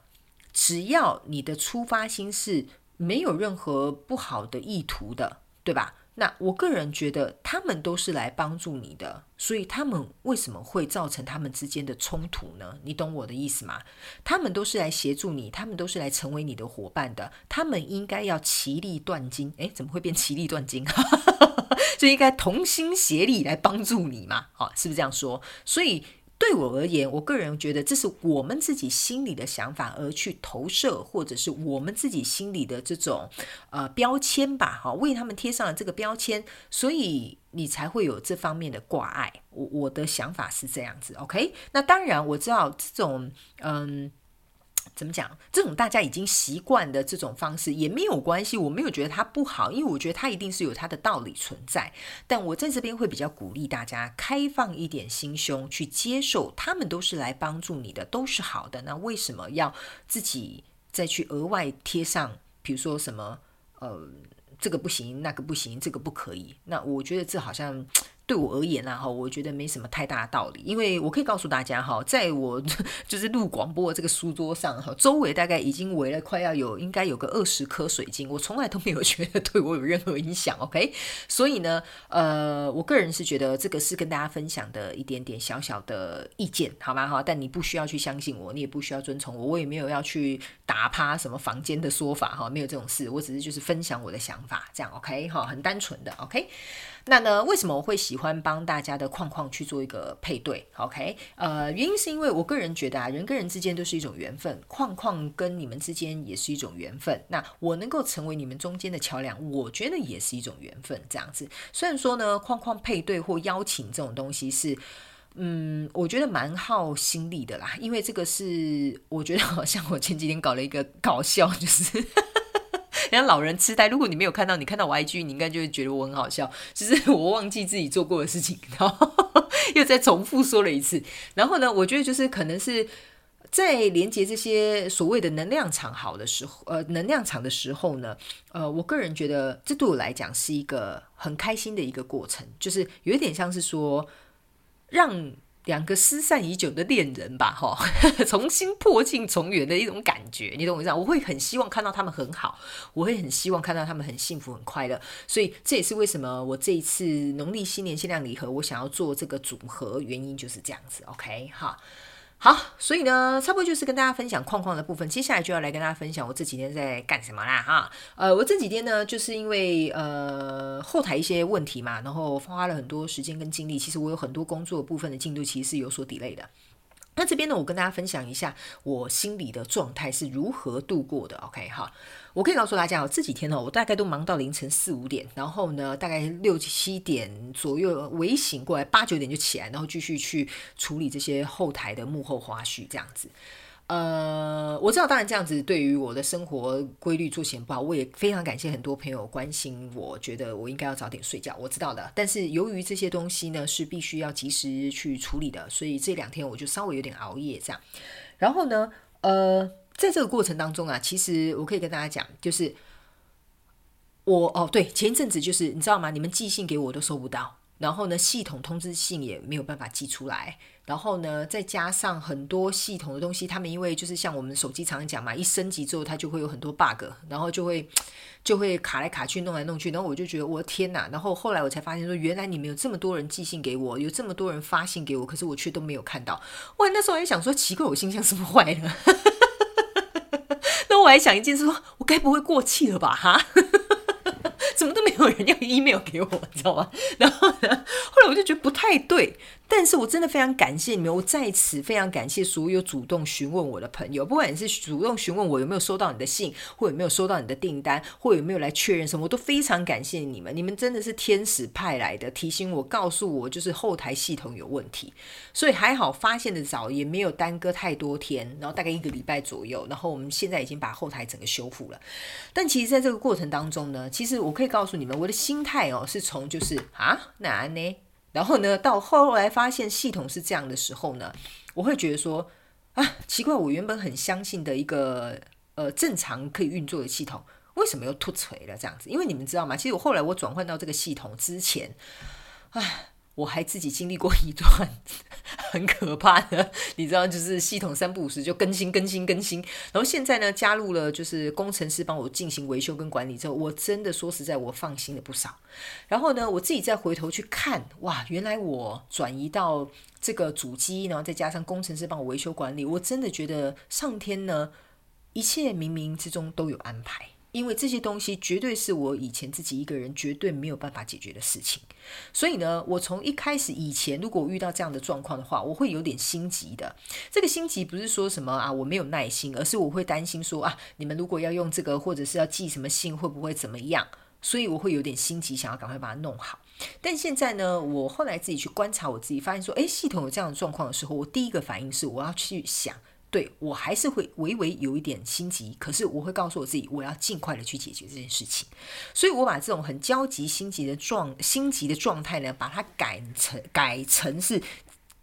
只要你的出发心是没有任何不好的意图的，对吧？那我个人觉得他们都是来帮助你的，所以他们为什么会造成他们之间的冲突呢？你懂我的意思吗？他们都是来协助你，他们都是来成为你的伙伴的，他们应该要其利断金。诶，怎么会变其利断金？就应该同心协力来帮助你嘛？好，是不是这样说？所以。对我而言，我个人觉得这是我们自己心里的想法而去投射，或者是我们自己心里的这种呃标签吧，哈，为他们贴上了这个标签，所以你才会有这方面的挂碍。我我的想法是这样子，OK？那当然我知道这种嗯。怎么讲？这种大家已经习惯的这种方式也没有关系，我没有觉得它不好，因为我觉得它一定是有它的道理存在。但我在这边会比较鼓励大家开放一点心胸去接受，他们都是来帮助你的，都是好的。那为什么要自己再去额外贴上，比如说什么呃，这个不行，那个不行，这个不可以？那我觉得这好像。对我而言呢，哈，我觉得没什么太大的道理，因为我可以告诉大家，哈，在我 就是录广播的这个书桌上，哈，周围大概已经围了快要有，应该有个二十颗水晶，我从来都没有觉得对我有任何影响，OK？所以呢，呃，我个人是觉得这个是跟大家分享的一点点小小的意见，好吗？哈，但你不需要去相信我，你也不需要遵从我，我也没有要去打趴什么房间的说法，哈，没有这种事，我只是就是分享我的想法，这样 OK？哈，很单纯的 OK。那呢，为什么我会喜欢帮大家的框框去做一个配对？OK，呃，原因是因为我个人觉得啊，人跟人之间都是一种缘分，框框跟你们之间也是一种缘分。那我能够成为你们中间的桥梁，我觉得也是一种缘分。这样子，虽然说呢，框框配对或邀请这种东西是，嗯，我觉得蛮耗心力的啦，因为这个是我觉得好像我前几天搞了一个搞笑，就是。像老人痴呆，如果你没有看到，你看到我 IG，你应该就会觉得我很好笑。就是我忘记自己做过的事情，然后又再重复说了一次。然后呢，我觉得就是可能是在连接这些所谓的能量场好的时候，呃，能量场的时候呢，呃，我个人觉得这对我来讲是一个很开心的一个过程，就是有一点像是说让。两个失散已久的恋人吧，哈，重新破镜重圆的一种感觉，你懂我意思？我会很希望看到他们很好，我会很希望看到他们很幸福、很快乐。所以这也是为什么我这一次农历新年限量礼盒，我想要做这个组合，原因就是这样子。OK，哈。好，所以呢，差不多就是跟大家分享框框的部分。接下来就要来跟大家分享我这几天在干什么啦，哈。呃，我这几天呢，就是因为呃后台一些问题嘛，然后花了很多时间跟精力。其实我有很多工作部分的进度其实是有所 delay 的。那这边呢，我跟大家分享一下我心里的状态是如何度过的。OK，哈。我可以告诉大家，我这几天呢，我大概都忙到凌晨四五点，然后呢，大概六七点左右微醒过来，八九点就起来，然后继续去处理这些后台的幕后花絮，这样子。呃，我知道，当然这样子对于我的生活规律作息不好，我也非常感谢很多朋友关心我，觉得我应该要早点睡觉，我知道的。但是由于这些东西呢是必须要及时去处理的，所以这两天我就稍微有点熬夜这样。然后呢，呃，在这个过程当中啊，其实我可以跟大家讲，就是我哦，对，前一阵子就是你知道吗？你们寄信给我都收不到。然后呢，系统通知信也没有办法寄出来。然后呢，再加上很多系统的东西，他们因为就是像我们手机常常讲嘛，一升级之后它就会有很多 bug，然后就会就会卡来卡去，弄来弄去。然后我就觉得我的天哪！然后后来我才发现说，原来你们有这么多人寄信给我，有这么多人发信给我，可是我却都没有看到。哇，那时候还想说，奇怪，我信箱是不是坏了？那我还想一件事说，说我该不会过气了吧？哈。怎么都没有人要 email 给我，你知道吗？然后呢，后来我就觉得不太对。但是我真的非常感谢你们，我在此非常感谢所有主动询问我的朋友，不管你是主动询问我有没有收到你的信，或有没有收到你的订单，或有没有来确认什么，我都非常感谢你们。你们真的是天使派来的，提醒我，告诉我就是后台系统有问题，所以还好发现的早，也没有耽搁太多天，然后大概一个礼拜左右，然后我们现在已经把后台整个修复了。但其实在这个过程当中呢，其实我可以告诉你们，我的心态哦是从就是啊哪呢？然后呢，到后来发现系统是这样的时候呢，我会觉得说啊，奇怪，我原本很相信的一个呃正常可以运作的系统，为什么又突锤了这样子？因为你们知道吗？其实我后来我转换到这个系统之前，唉。我还自己经历过一段 很可怕的，你知道，就是系统三不五时就更新、更新、更新。然后现在呢，加入了就是工程师帮我进行维修跟管理之后，我真的说实在，我放心了不少。然后呢，我自己再回头去看，哇，原来我转移到这个主机，然后再加上工程师帮我维修管理，我真的觉得上天呢，一切冥冥之中都有安排。因为这些东西绝对是我以前自己一个人绝对没有办法解决的事情，所以呢，我从一开始以前，如果我遇到这样的状况的话，我会有点心急的。这个心急不是说什么啊，我没有耐心，而是我会担心说啊，你们如果要用这个，或者是要寄什么信，会不会怎么样？所以我会有点心急，想要赶快把它弄好。但现在呢，我后来自己去观察我自己，发现说，诶，系统有这样的状况的时候，我第一个反应是我要去想。对，我还是会微微有一点心急，可是我会告诉我自己，我要尽快的去解决这件事情。所以我把这种很焦急、心急的状、心急的状态呢，把它改成改成是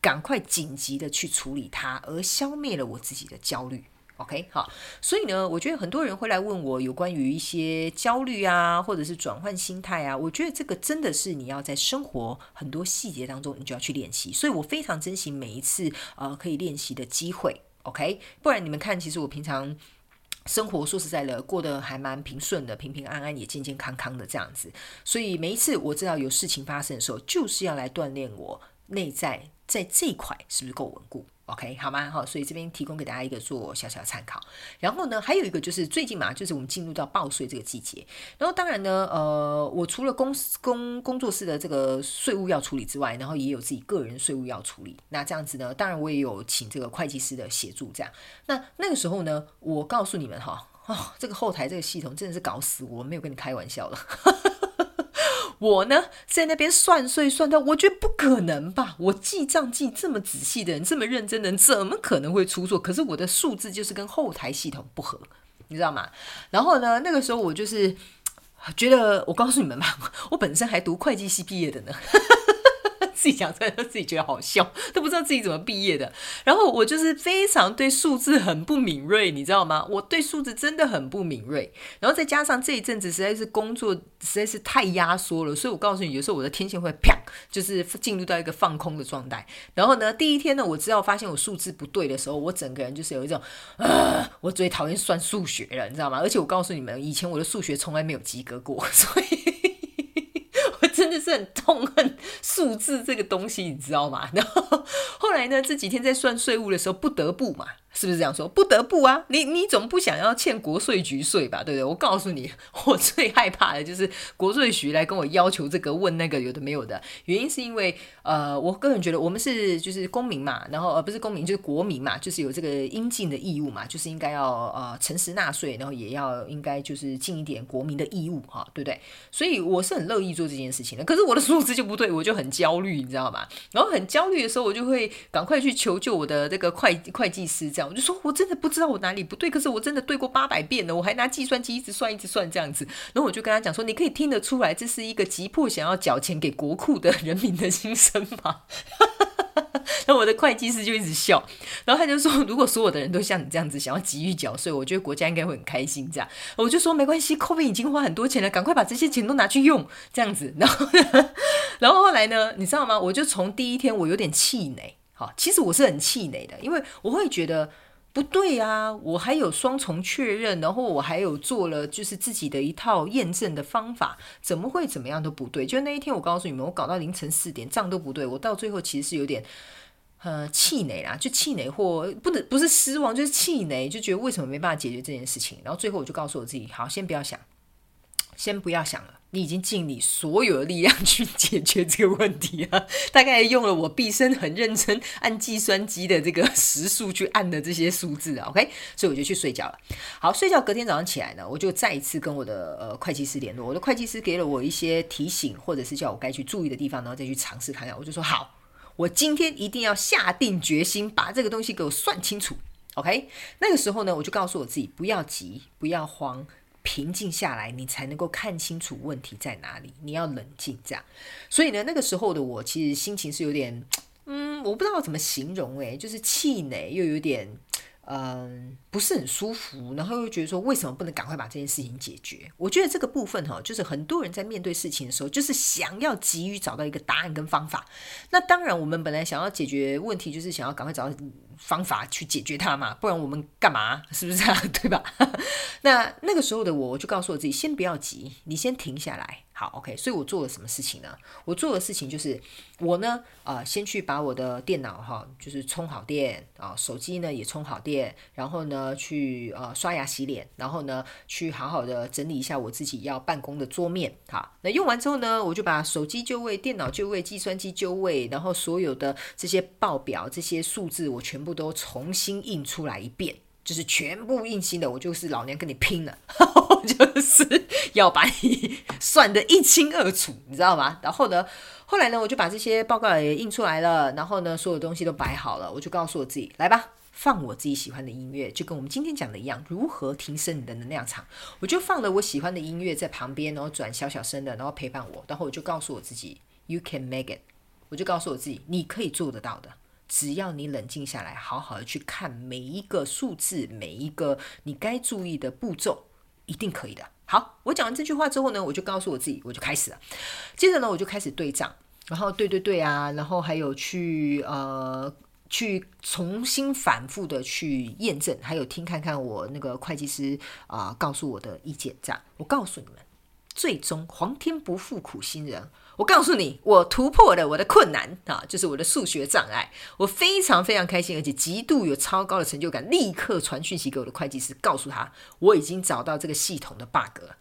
赶快紧急的去处理它，而消灭了我自己的焦虑。OK，好，所以呢，我觉得很多人会来问我有关于一些焦虑啊，或者是转换心态啊，我觉得这个真的是你要在生活很多细节当中，你就要去练习。所以我非常珍惜每一次呃可以练习的机会。OK，不然你们看，其实我平常生活说实在的，过得还蛮平顺的，平平安安，也健健康康的这样子。所以每一次我知道有事情发生的时候，就是要来锻炼我内在在这一块是不是够稳固。OK，好吗？好，所以这边提供给大家一个做小小参考。然后呢，还有一个就是最近嘛，就是我们进入到报税这个季节。然后当然呢，呃，我除了公司工工作室的这个税务要处理之外，然后也有自己个人税务要处理。那这样子呢，当然我也有请这个会计师的协助。这样，那那个时候呢，我告诉你们哈，哦，这个后台这个系统真的是搞死我，没有跟你开玩笑了。我呢，在那边算税算到，我觉得不可能吧？我记账记这么仔细的人，这么认真的人，怎么可能会出错？可是我的数字就是跟后台系统不合，你知道吗？然后呢，那个时候我就是觉得，我告诉你们吧，我本身还读会计系毕业的呢。自己讲出来都自己觉得好笑，都不知道自己怎么毕业的。然后我就是非常对数字很不敏锐，你知道吗？我对数字真的很不敏锐。然后再加上这一阵子实在是工作实在是太压缩了，所以我告诉你，有时候我的天线会啪，就是进入到一个放空的状态。然后呢，第一天呢，我只要发现我数字不对的时候，我整个人就是有一种啊，我最讨厌算数学了，你知道吗？而且我告诉你们，以前我的数学从来没有及格过，所以。是很痛恨数字这个东西，你知道吗？然后后来呢，这几天在算税务的时候，不得不嘛。是不是这样说？不得不啊，你你总不想要欠国税局税吧？对不对？我告诉你，我最害怕的就是国税局来跟我要求这个问那个有的没有的。原因是因为呃，我个人觉得我们是就是公民嘛，然后呃不是公民就是国民嘛，就是有这个应尽的义务嘛，就是应该要呃诚实纳税，然后也要应该就是尽一点国民的义务哈，对不对？所以我是很乐意做这件事情的。可是我的数字就不对，我就很焦虑，你知道吗？然后很焦虑的时候，我就会赶快去求救我的这个会会计师这样。我就说我真的不知道我哪里不对，可是我真的对过八百遍了，我还拿计算机一直算一直算这样子。然后我就跟他讲说，你可以听得出来，这是一个急迫想要缴钱给国库的人民的心声吗？然后我的会计师就一直笑，然后他就说，如果所有的人都像你这样子想要急于缴税，我觉得国家应该会很开心。这样，我就说没关系，COVID 已经花很多钱了，赶快把这些钱都拿去用，这样子。然后，然后后来呢，你知道吗？我就从第一天我有点气馁，好，其实我是很气馁的，因为我会觉得。不对啊，我还有双重确认，然后我还有做了就是自己的一套验证的方法，怎么会怎么样都不对？就那一天，我告诉你们，我搞到凌晨四点，账都不对，我到最后其实是有点呃气馁啦，就气馁或不能不是失望，就是气馁，就觉得为什么没办法解决这件事情？然后最后我就告诉我自己，好，先不要想，先不要想了。你已经尽你所有的力量去解决这个问题了，大概用了我毕生很认真按计算机的这个时数去按的这些数字啊，OK，所以我就去睡觉了。好，睡觉隔天早上起来呢，我就再一次跟我的呃会计师联络，我的会计师给了我一些提醒，或者是叫我该去注意的地方，然后再去尝试看看。我就说好，我今天一定要下定决心把这个东西给我算清楚，OK。那个时候呢，我就告诉我自己不要急，不要慌。平静下来，你才能够看清楚问题在哪里。你要冷静，这样。所以呢，那个时候的我其实心情是有点，嗯，我不知道怎么形容，诶，就是气馁，又有点。嗯，不是很舒服，然后又觉得说，为什么不能赶快把这件事情解决？我觉得这个部分哈，就是很多人在面对事情的时候，就是想要急于找到一个答案跟方法。那当然，我们本来想要解决问题，就是想要赶快找到方法去解决它嘛，不然我们干嘛？是不是啊？对吧？那那个时候的我，我就告诉我自己，先不要急，你先停下来。好，OK，所以我做了什么事情呢？我做的事情就是，我呢，啊、呃，先去把我的电脑哈，就是充好电啊，手机呢也充好电，然后呢，去呃刷牙洗脸，然后呢，去好好的整理一下我自己要办公的桌面。好，那用完之后呢，我就把手机就位、电脑就位、计算机就位，然后所有的这些报表、这些数字，我全部都重新印出来一遍。就是全部硬心的，我就是老娘跟你拼了，就是要把你 算得一清二楚，你知道吗？然后呢，后来呢，我就把这些报告也印出来了，然后呢，所有东西都摆好了，我就告诉我自己，来吧，放我自己喜欢的音乐，就跟我们今天讲的一样，如何提升你的能量场，我就放了我喜欢的音乐在旁边，然后转小小声的，然后陪伴我，然后我就告诉我自己，You can make it，我就告诉我自己，你可以做得到的。只要你冷静下来，好好的去看每一个数字，每一个你该注意的步骤，一定可以的。好，我讲完这句话之后呢，我就告诉我自己，我就开始了。接着呢，我就开始对账，然后对对对啊，然后还有去呃去重新反复的去验证，还有听看看我那个会计师啊、告诉我的意见。这样，我告诉你们，最终皇天不负苦心人。我告诉你，我突破了我的困难啊，就是我的数学障碍。我非常非常开心，而且极度有超高的成就感。立刻传讯息给我的会计师，告诉他我已经找到这个系统的 bug 了。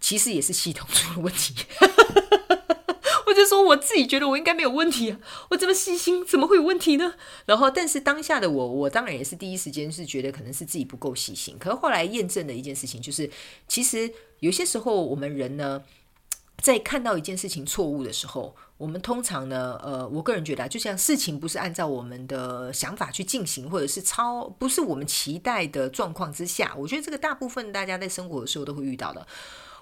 其实也是系统出了问题。我就说我自己觉得我应该没有问题啊，我这么细心，怎么会有问题呢？然后，但是当下的我，我当然也是第一时间是觉得可能是自己不够细心。可是后来验证的一件事情就是，其实有些时候我们人呢。在看到一件事情错误的时候，我们通常呢，呃，我个人觉得，就像事情不是按照我们的想法去进行，或者是超不是我们期待的状况之下，我觉得这个大部分大家在生活的时候都会遇到的。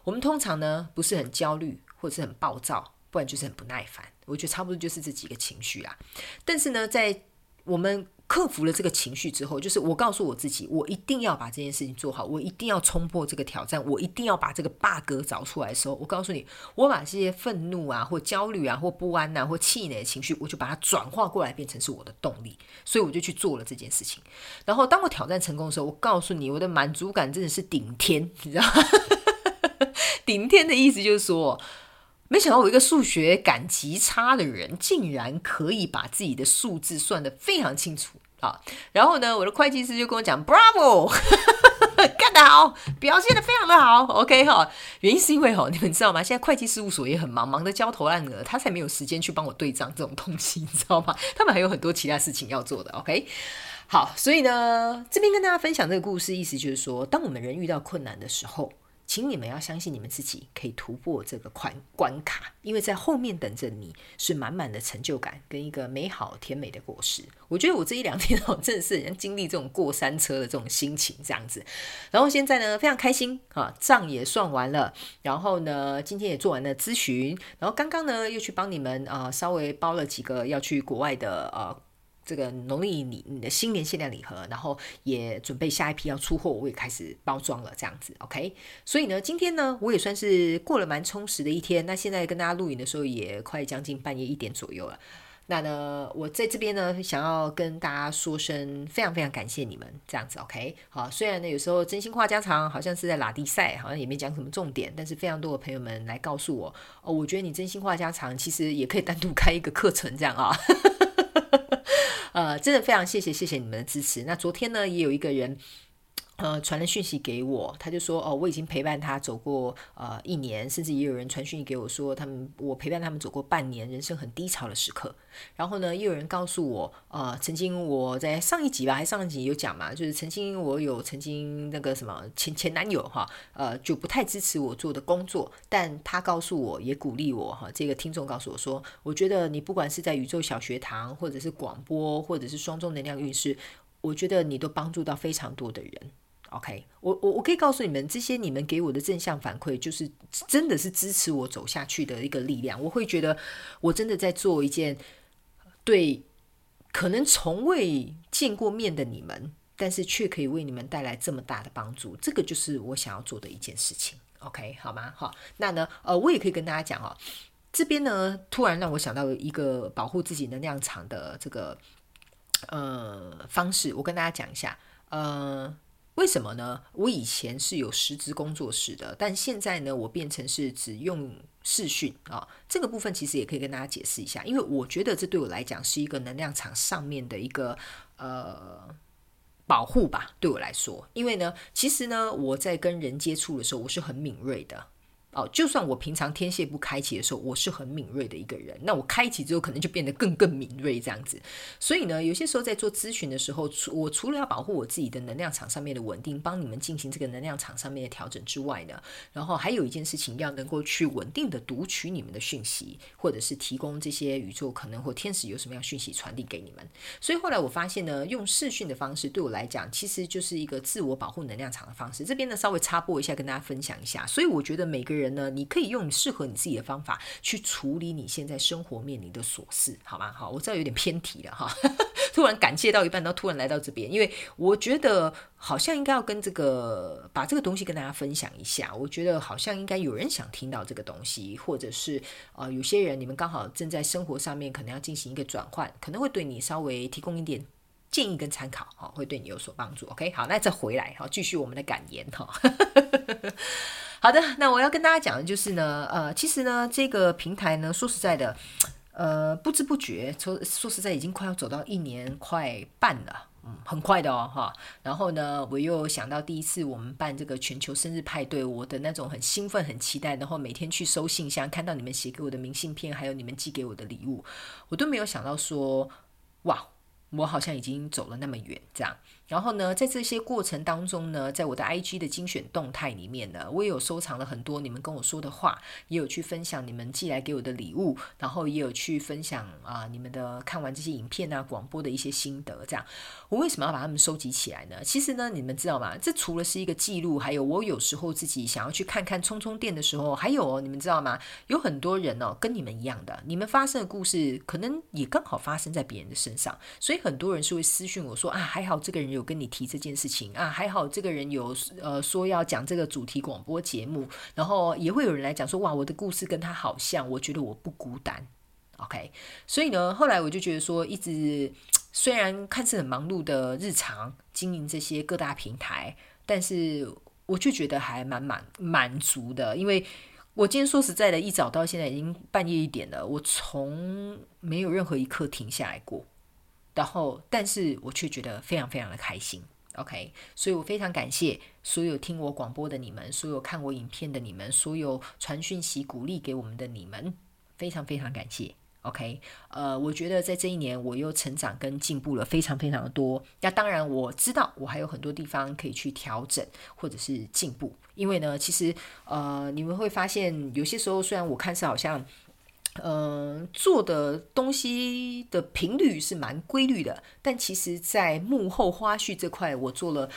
我们通常呢，不是很焦虑，或者是很暴躁，不然就是很不耐烦。我觉得差不多就是这几个情绪啊。但是呢，在我们克服了这个情绪之后，就是我告诉我自己，我一定要把这件事情做好，我一定要冲破这个挑战，我一定要把这个 bug 找出来的时候，我告诉你，我把这些愤怒啊，或焦虑啊，或不安啊，或气馁的情绪，我就把它转化过来，变成是我的动力，所以我就去做了这件事情。然后当我挑战成功的时候，我告诉你，我的满足感真的是顶天，你知道吗？顶天的意思就是说。没想到我一个数学感极差的人，竟然可以把自己的数字算得非常清楚啊！然后呢，我的会计师就跟我讲：“Bravo，干得好，表现得非常的好。”OK 哈，原因是因为哈，你们知道吗？现在会计事务所也很忙，忙得焦头烂额，他才没有时间去帮我对账这种东西，你知道吗？他们还有很多其他事情要做的。OK，好，所以呢，这边跟大家分享这个故事，意思就是说，当我们人遇到困难的时候。请你们要相信你们自己可以突破这个关关卡，因为在后面等着你是满满的成就感跟一个美好甜美的果实。我觉得我这一两天哦，真的是像经历这种过山车的这种心情这样子。然后现在呢，非常开心啊，账也算完了，然后呢，今天也做完了咨询，然后刚刚呢又去帮你们啊稍微包了几个要去国外的呃。这个农历你你的新年限量礼盒，然后也准备下一批要出货，我也开始包装了，这样子，OK。所以呢，今天呢，我也算是过了蛮充实的一天。那现在跟大家录影的时候，也快将近半夜一点左右了。那呢，我在这边呢，想要跟大家说声非常非常感谢你们，这样子，OK。好，虽然呢有时候真心话家常，好像是在拉低赛，好像也没讲什么重点，但是非常多的朋友们来告诉我，哦，我觉得你真心话家常，其实也可以单独开一个课程，这样啊。呃，真的非常谢谢谢谢你们的支持。那昨天呢，也有一个人，呃，传了讯息给我，他就说，哦，我已经陪伴他走过呃一年，甚至也有人传讯息给我说，他们我陪伴他们走过半年人生很低潮的时刻。然后呢，又有人告诉我，呃，曾经我在上一集吧，还上一集有讲嘛，就是曾经我有曾经那个什么前前男友哈，呃，就不太支持我做的工作，但他告诉我也鼓励我哈，这个听众告诉我说，我觉得你不管是在宇宙小学堂，或者是广播，或者是双重能量运势，我觉得你都帮助到非常多的人。OK，我我我可以告诉你们，这些你们给我的正向反馈，就是真的是支持我走下去的一个力量。我会觉得，我真的在做一件对可能从未见过面的你们，但是却可以为你们带来这么大的帮助。这个就是我想要做的一件事情。OK，好吗？好，那呢，呃，我也可以跟大家讲哦，这边呢，突然让我想到一个保护自己能量场的这个呃方式，我跟大家讲一下，呃。为什么呢？我以前是有实职工作室的，但现在呢，我变成是只用视讯啊。这个部分其实也可以跟大家解释一下，因为我觉得这对我来讲是一个能量场上面的一个呃保护吧，对我来说。因为呢，其实呢，我在跟人接触的时候，我是很敏锐的。哦，就算我平常天线不开启的时候，我是很敏锐的一个人。那我开启之后，可能就变得更更敏锐这样子。所以呢，有些时候在做咨询的时候，除我除了要保护我自己的能量场上面的稳定，帮你们进行这个能量场上面的调整之外呢，然后还有一件事情，要能够去稳定的读取你们的讯息，或者是提供这些宇宙可能或天使有什么样讯息传递给你们。所以后来我发现呢，用视讯的方式对我来讲，其实就是一个自我保护能量场的方式。这边呢，稍微插播一下，跟大家分享一下。所以我觉得每个人。呢，你可以用适合你自己的方法去处理你现在生活面临的琐事，好吗？好，我知道有点偏题了哈，突然感谢到一半，都突然来到这边，因为我觉得好像应该要跟这个把这个东西跟大家分享一下。我觉得好像应该有人想听到这个东西，或者是呃，有些人你们刚好正在生活上面可能要进行一个转换，可能会对你稍微提供一点建议跟参考，哈，会对你有所帮助。OK，好，那再回来哈，继续我们的感言哈。好的，那我要跟大家讲的就是呢，呃，其实呢，这个平台呢，说实在的，呃，不知不觉，说说实在，已经快要走到一年快半了，嗯，很快的哦，哈。然后呢，我又想到第一次我们办这个全球生日派对，我的那种很兴奋、很期待，然后每天去收信箱，看到你们写给我的明信片，还有你们寄给我的礼物，我都没有想到说，哇，我好像已经走了那么远，这样。然后呢，在这些过程当中呢，在我的 IG 的精选动态里面呢，我也有收藏了很多你们跟我说的话，也有去分享你们寄来给我的礼物，然后也有去分享啊、你们的看完这些影片啊广播的一些心得。这样，我为什么要把它们收集起来呢？其实呢，你们知道吗？这除了是一个记录，还有我有时候自己想要去看看充充电的时候，还有哦，你们知道吗？有很多人哦，跟你们一样的，你们发生的故事可能也刚好发生在别人的身上，所以很多人是会私讯我说啊，还好这个人。有跟你提这件事情。啊，还好这个人有呃说要讲这个主题广播节目，然后也会有人来讲说哇，我的故事跟他好像，我觉得我不孤单，OK，所以呢，后来我就觉得说，一直虽然看似很忙碌的日常经营这些各大平台，但是我就觉得还蛮满满足的，因为我今天说实在的，一早到现在已经半夜一点了，我从没有任何一刻停下来过。然后，但是我却觉得非常非常的开心，OK，所以我非常感谢所有听我广播的你们，所有看我影片的你们，所有传讯息鼓励给我们的你们，非常非常感谢。OK，呃，我觉得在这一年我又成长跟进步了非常非常的多。那当然我知道我还有很多地方可以去调整或者是进步，因为呢，其实呃，你们会发现有些时候虽然我看似好像，呃，做的东西的频率是蛮规律的，但其实在幕后花絮这块，我做了。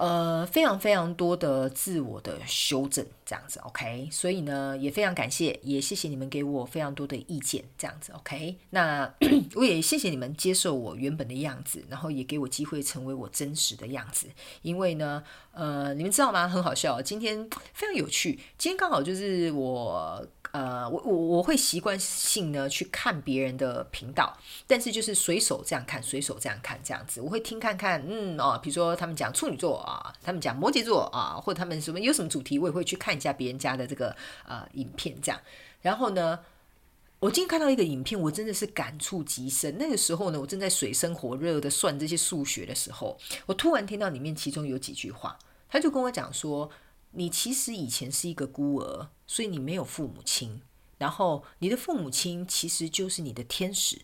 呃，非常非常多的自我的修正，这样子，OK。所以呢，也非常感谢，也谢谢你们给我非常多的意见，这样子，OK。那我也谢谢你们接受我原本的样子，然后也给我机会成为我真实的样子。因为呢，呃，你们知道吗？很好笑，今天非常有趣，今天刚好就是我。呃，我我我会习惯性呢去看别人的频道，但是就是随手这样看，随手这样看这样子，我会听看看，嗯哦，比如说他们讲处女座啊，他们讲摩羯座啊，或者他们什么有什么主题，我也会去看一下别人家的这个呃影片这样。然后呢，我今天看到一个影片，我真的是感触极深。那个时候呢，我正在水深火热的算这些数学的时候，我突然听到里面其中有几句话，他就跟我讲说。你其实以前是一个孤儿，所以你没有父母亲。然后你的父母亲其实就是你的天使，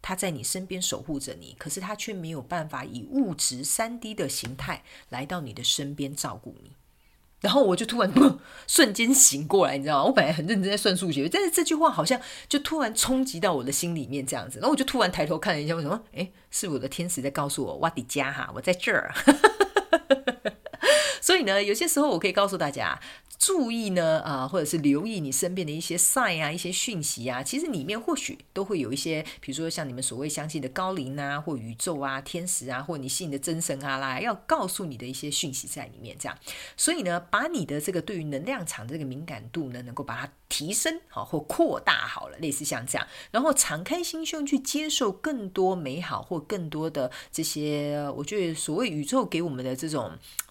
他在你身边守护着你，可是他却没有办法以物质三 D 的形态来到你的身边照顾你。然后我就突然 瞬间醒过来，你知道吗？我本来很认真在算数学，但是这句话好像就突然冲击到我的心里面，这样子。然后我就突然抬头看了一下，为什么？诶，是我的天使在告诉我，哇迪加哈，我在这儿。所以呢，有些时候我可以告诉大家，注意呢，啊、或者是留意你身边的一些 sign 啊，一些讯息啊，其实里面或许都会有一些，比如说像你们所谓相信的高灵啊，或宇宙啊，天使啊，或你信的真神啊啦，要告诉你的一些讯息在里面，这样。所以呢，把你的这个对于能量场的这个敏感度呢，能够把它提升好或扩大好了，类似像这样，然后敞开心胸去接受更多美好或更多的这些，我觉得所谓宇宙给我们的这种。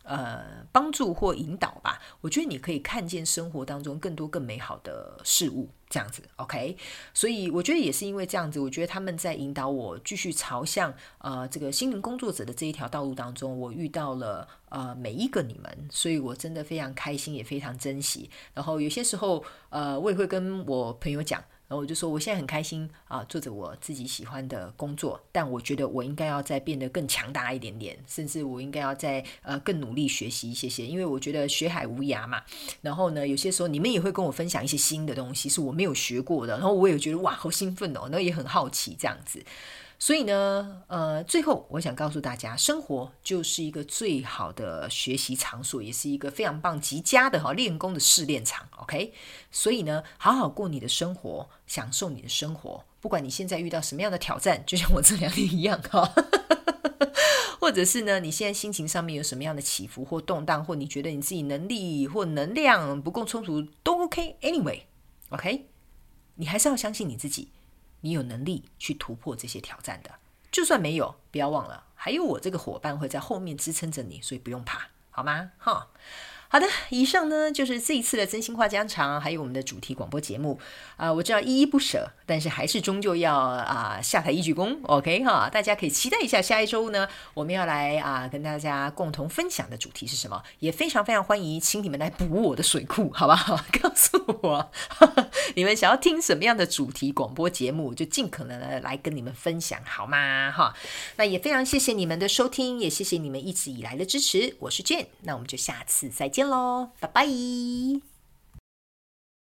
呃，帮助或引导吧，我觉得你可以看见生活当中更多更美好的事物，这样子，OK。所以我觉得也是因为这样子，我觉得他们在引导我继续朝向呃这个心灵工作者的这一条道路当中，我遇到了呃每一个你们，所以我真的非常开心，也非常珍惜。然后有些时候，呃，我也会跟我朋友讲。然后我就说，我现在很开心啊，做着我自己喜欢的工作，但我觉得我应该要再变得更强大一点点，甚至我应该要再呃更努力学习一些些，因为我觉得学海无涯嘛。然后呢，有些时候你们也会跟我分享一些新的东西，是我没有学过的，然后我也觉得哇，好兴奋哦，然后也很好奇这样子。所以呢，呃，最后我想告诉大家，生活就是一个最好的学习场所，也是一个非常棒、极佳的哈练功的试炼场。OK，所以呢，好好过你的生活，享受你的生活。不管你现在遇到什么样的挑战，就像我这两天一样哈，或者是呢，你现在心情上面有什么样的起伏或动荡，或你觉得你自己能力或能量不够充足，都 OK。Anyway，OK，你还是要相信你自己。你有能力去突破这些挑战的，就算没有，不要忘了，还有我这个伙伴会在后面支撑着你，所以不用怕，好吗？哈。好的，以上呢就是这一次的真心话家常，还有我们的主题广播节目啊、我知道依依不舍，但是还是终究要啊、下台一鞠躬，OK 哈，大家可以期待一下下一周呢，我们要来啊、跟大家共同分享的主题是什么，也非常非常欢迎，请你们来补我的水库，好不好？告诉我呵呵 你们想要听什么样的主题广播节目，就尽可能的来跟你们分享，好吗？哈，那也非常谢谢你们的收听，也谢谢你们一直以来的支持，我是 Jhen，那我们就下次再见。见喽，拜拜。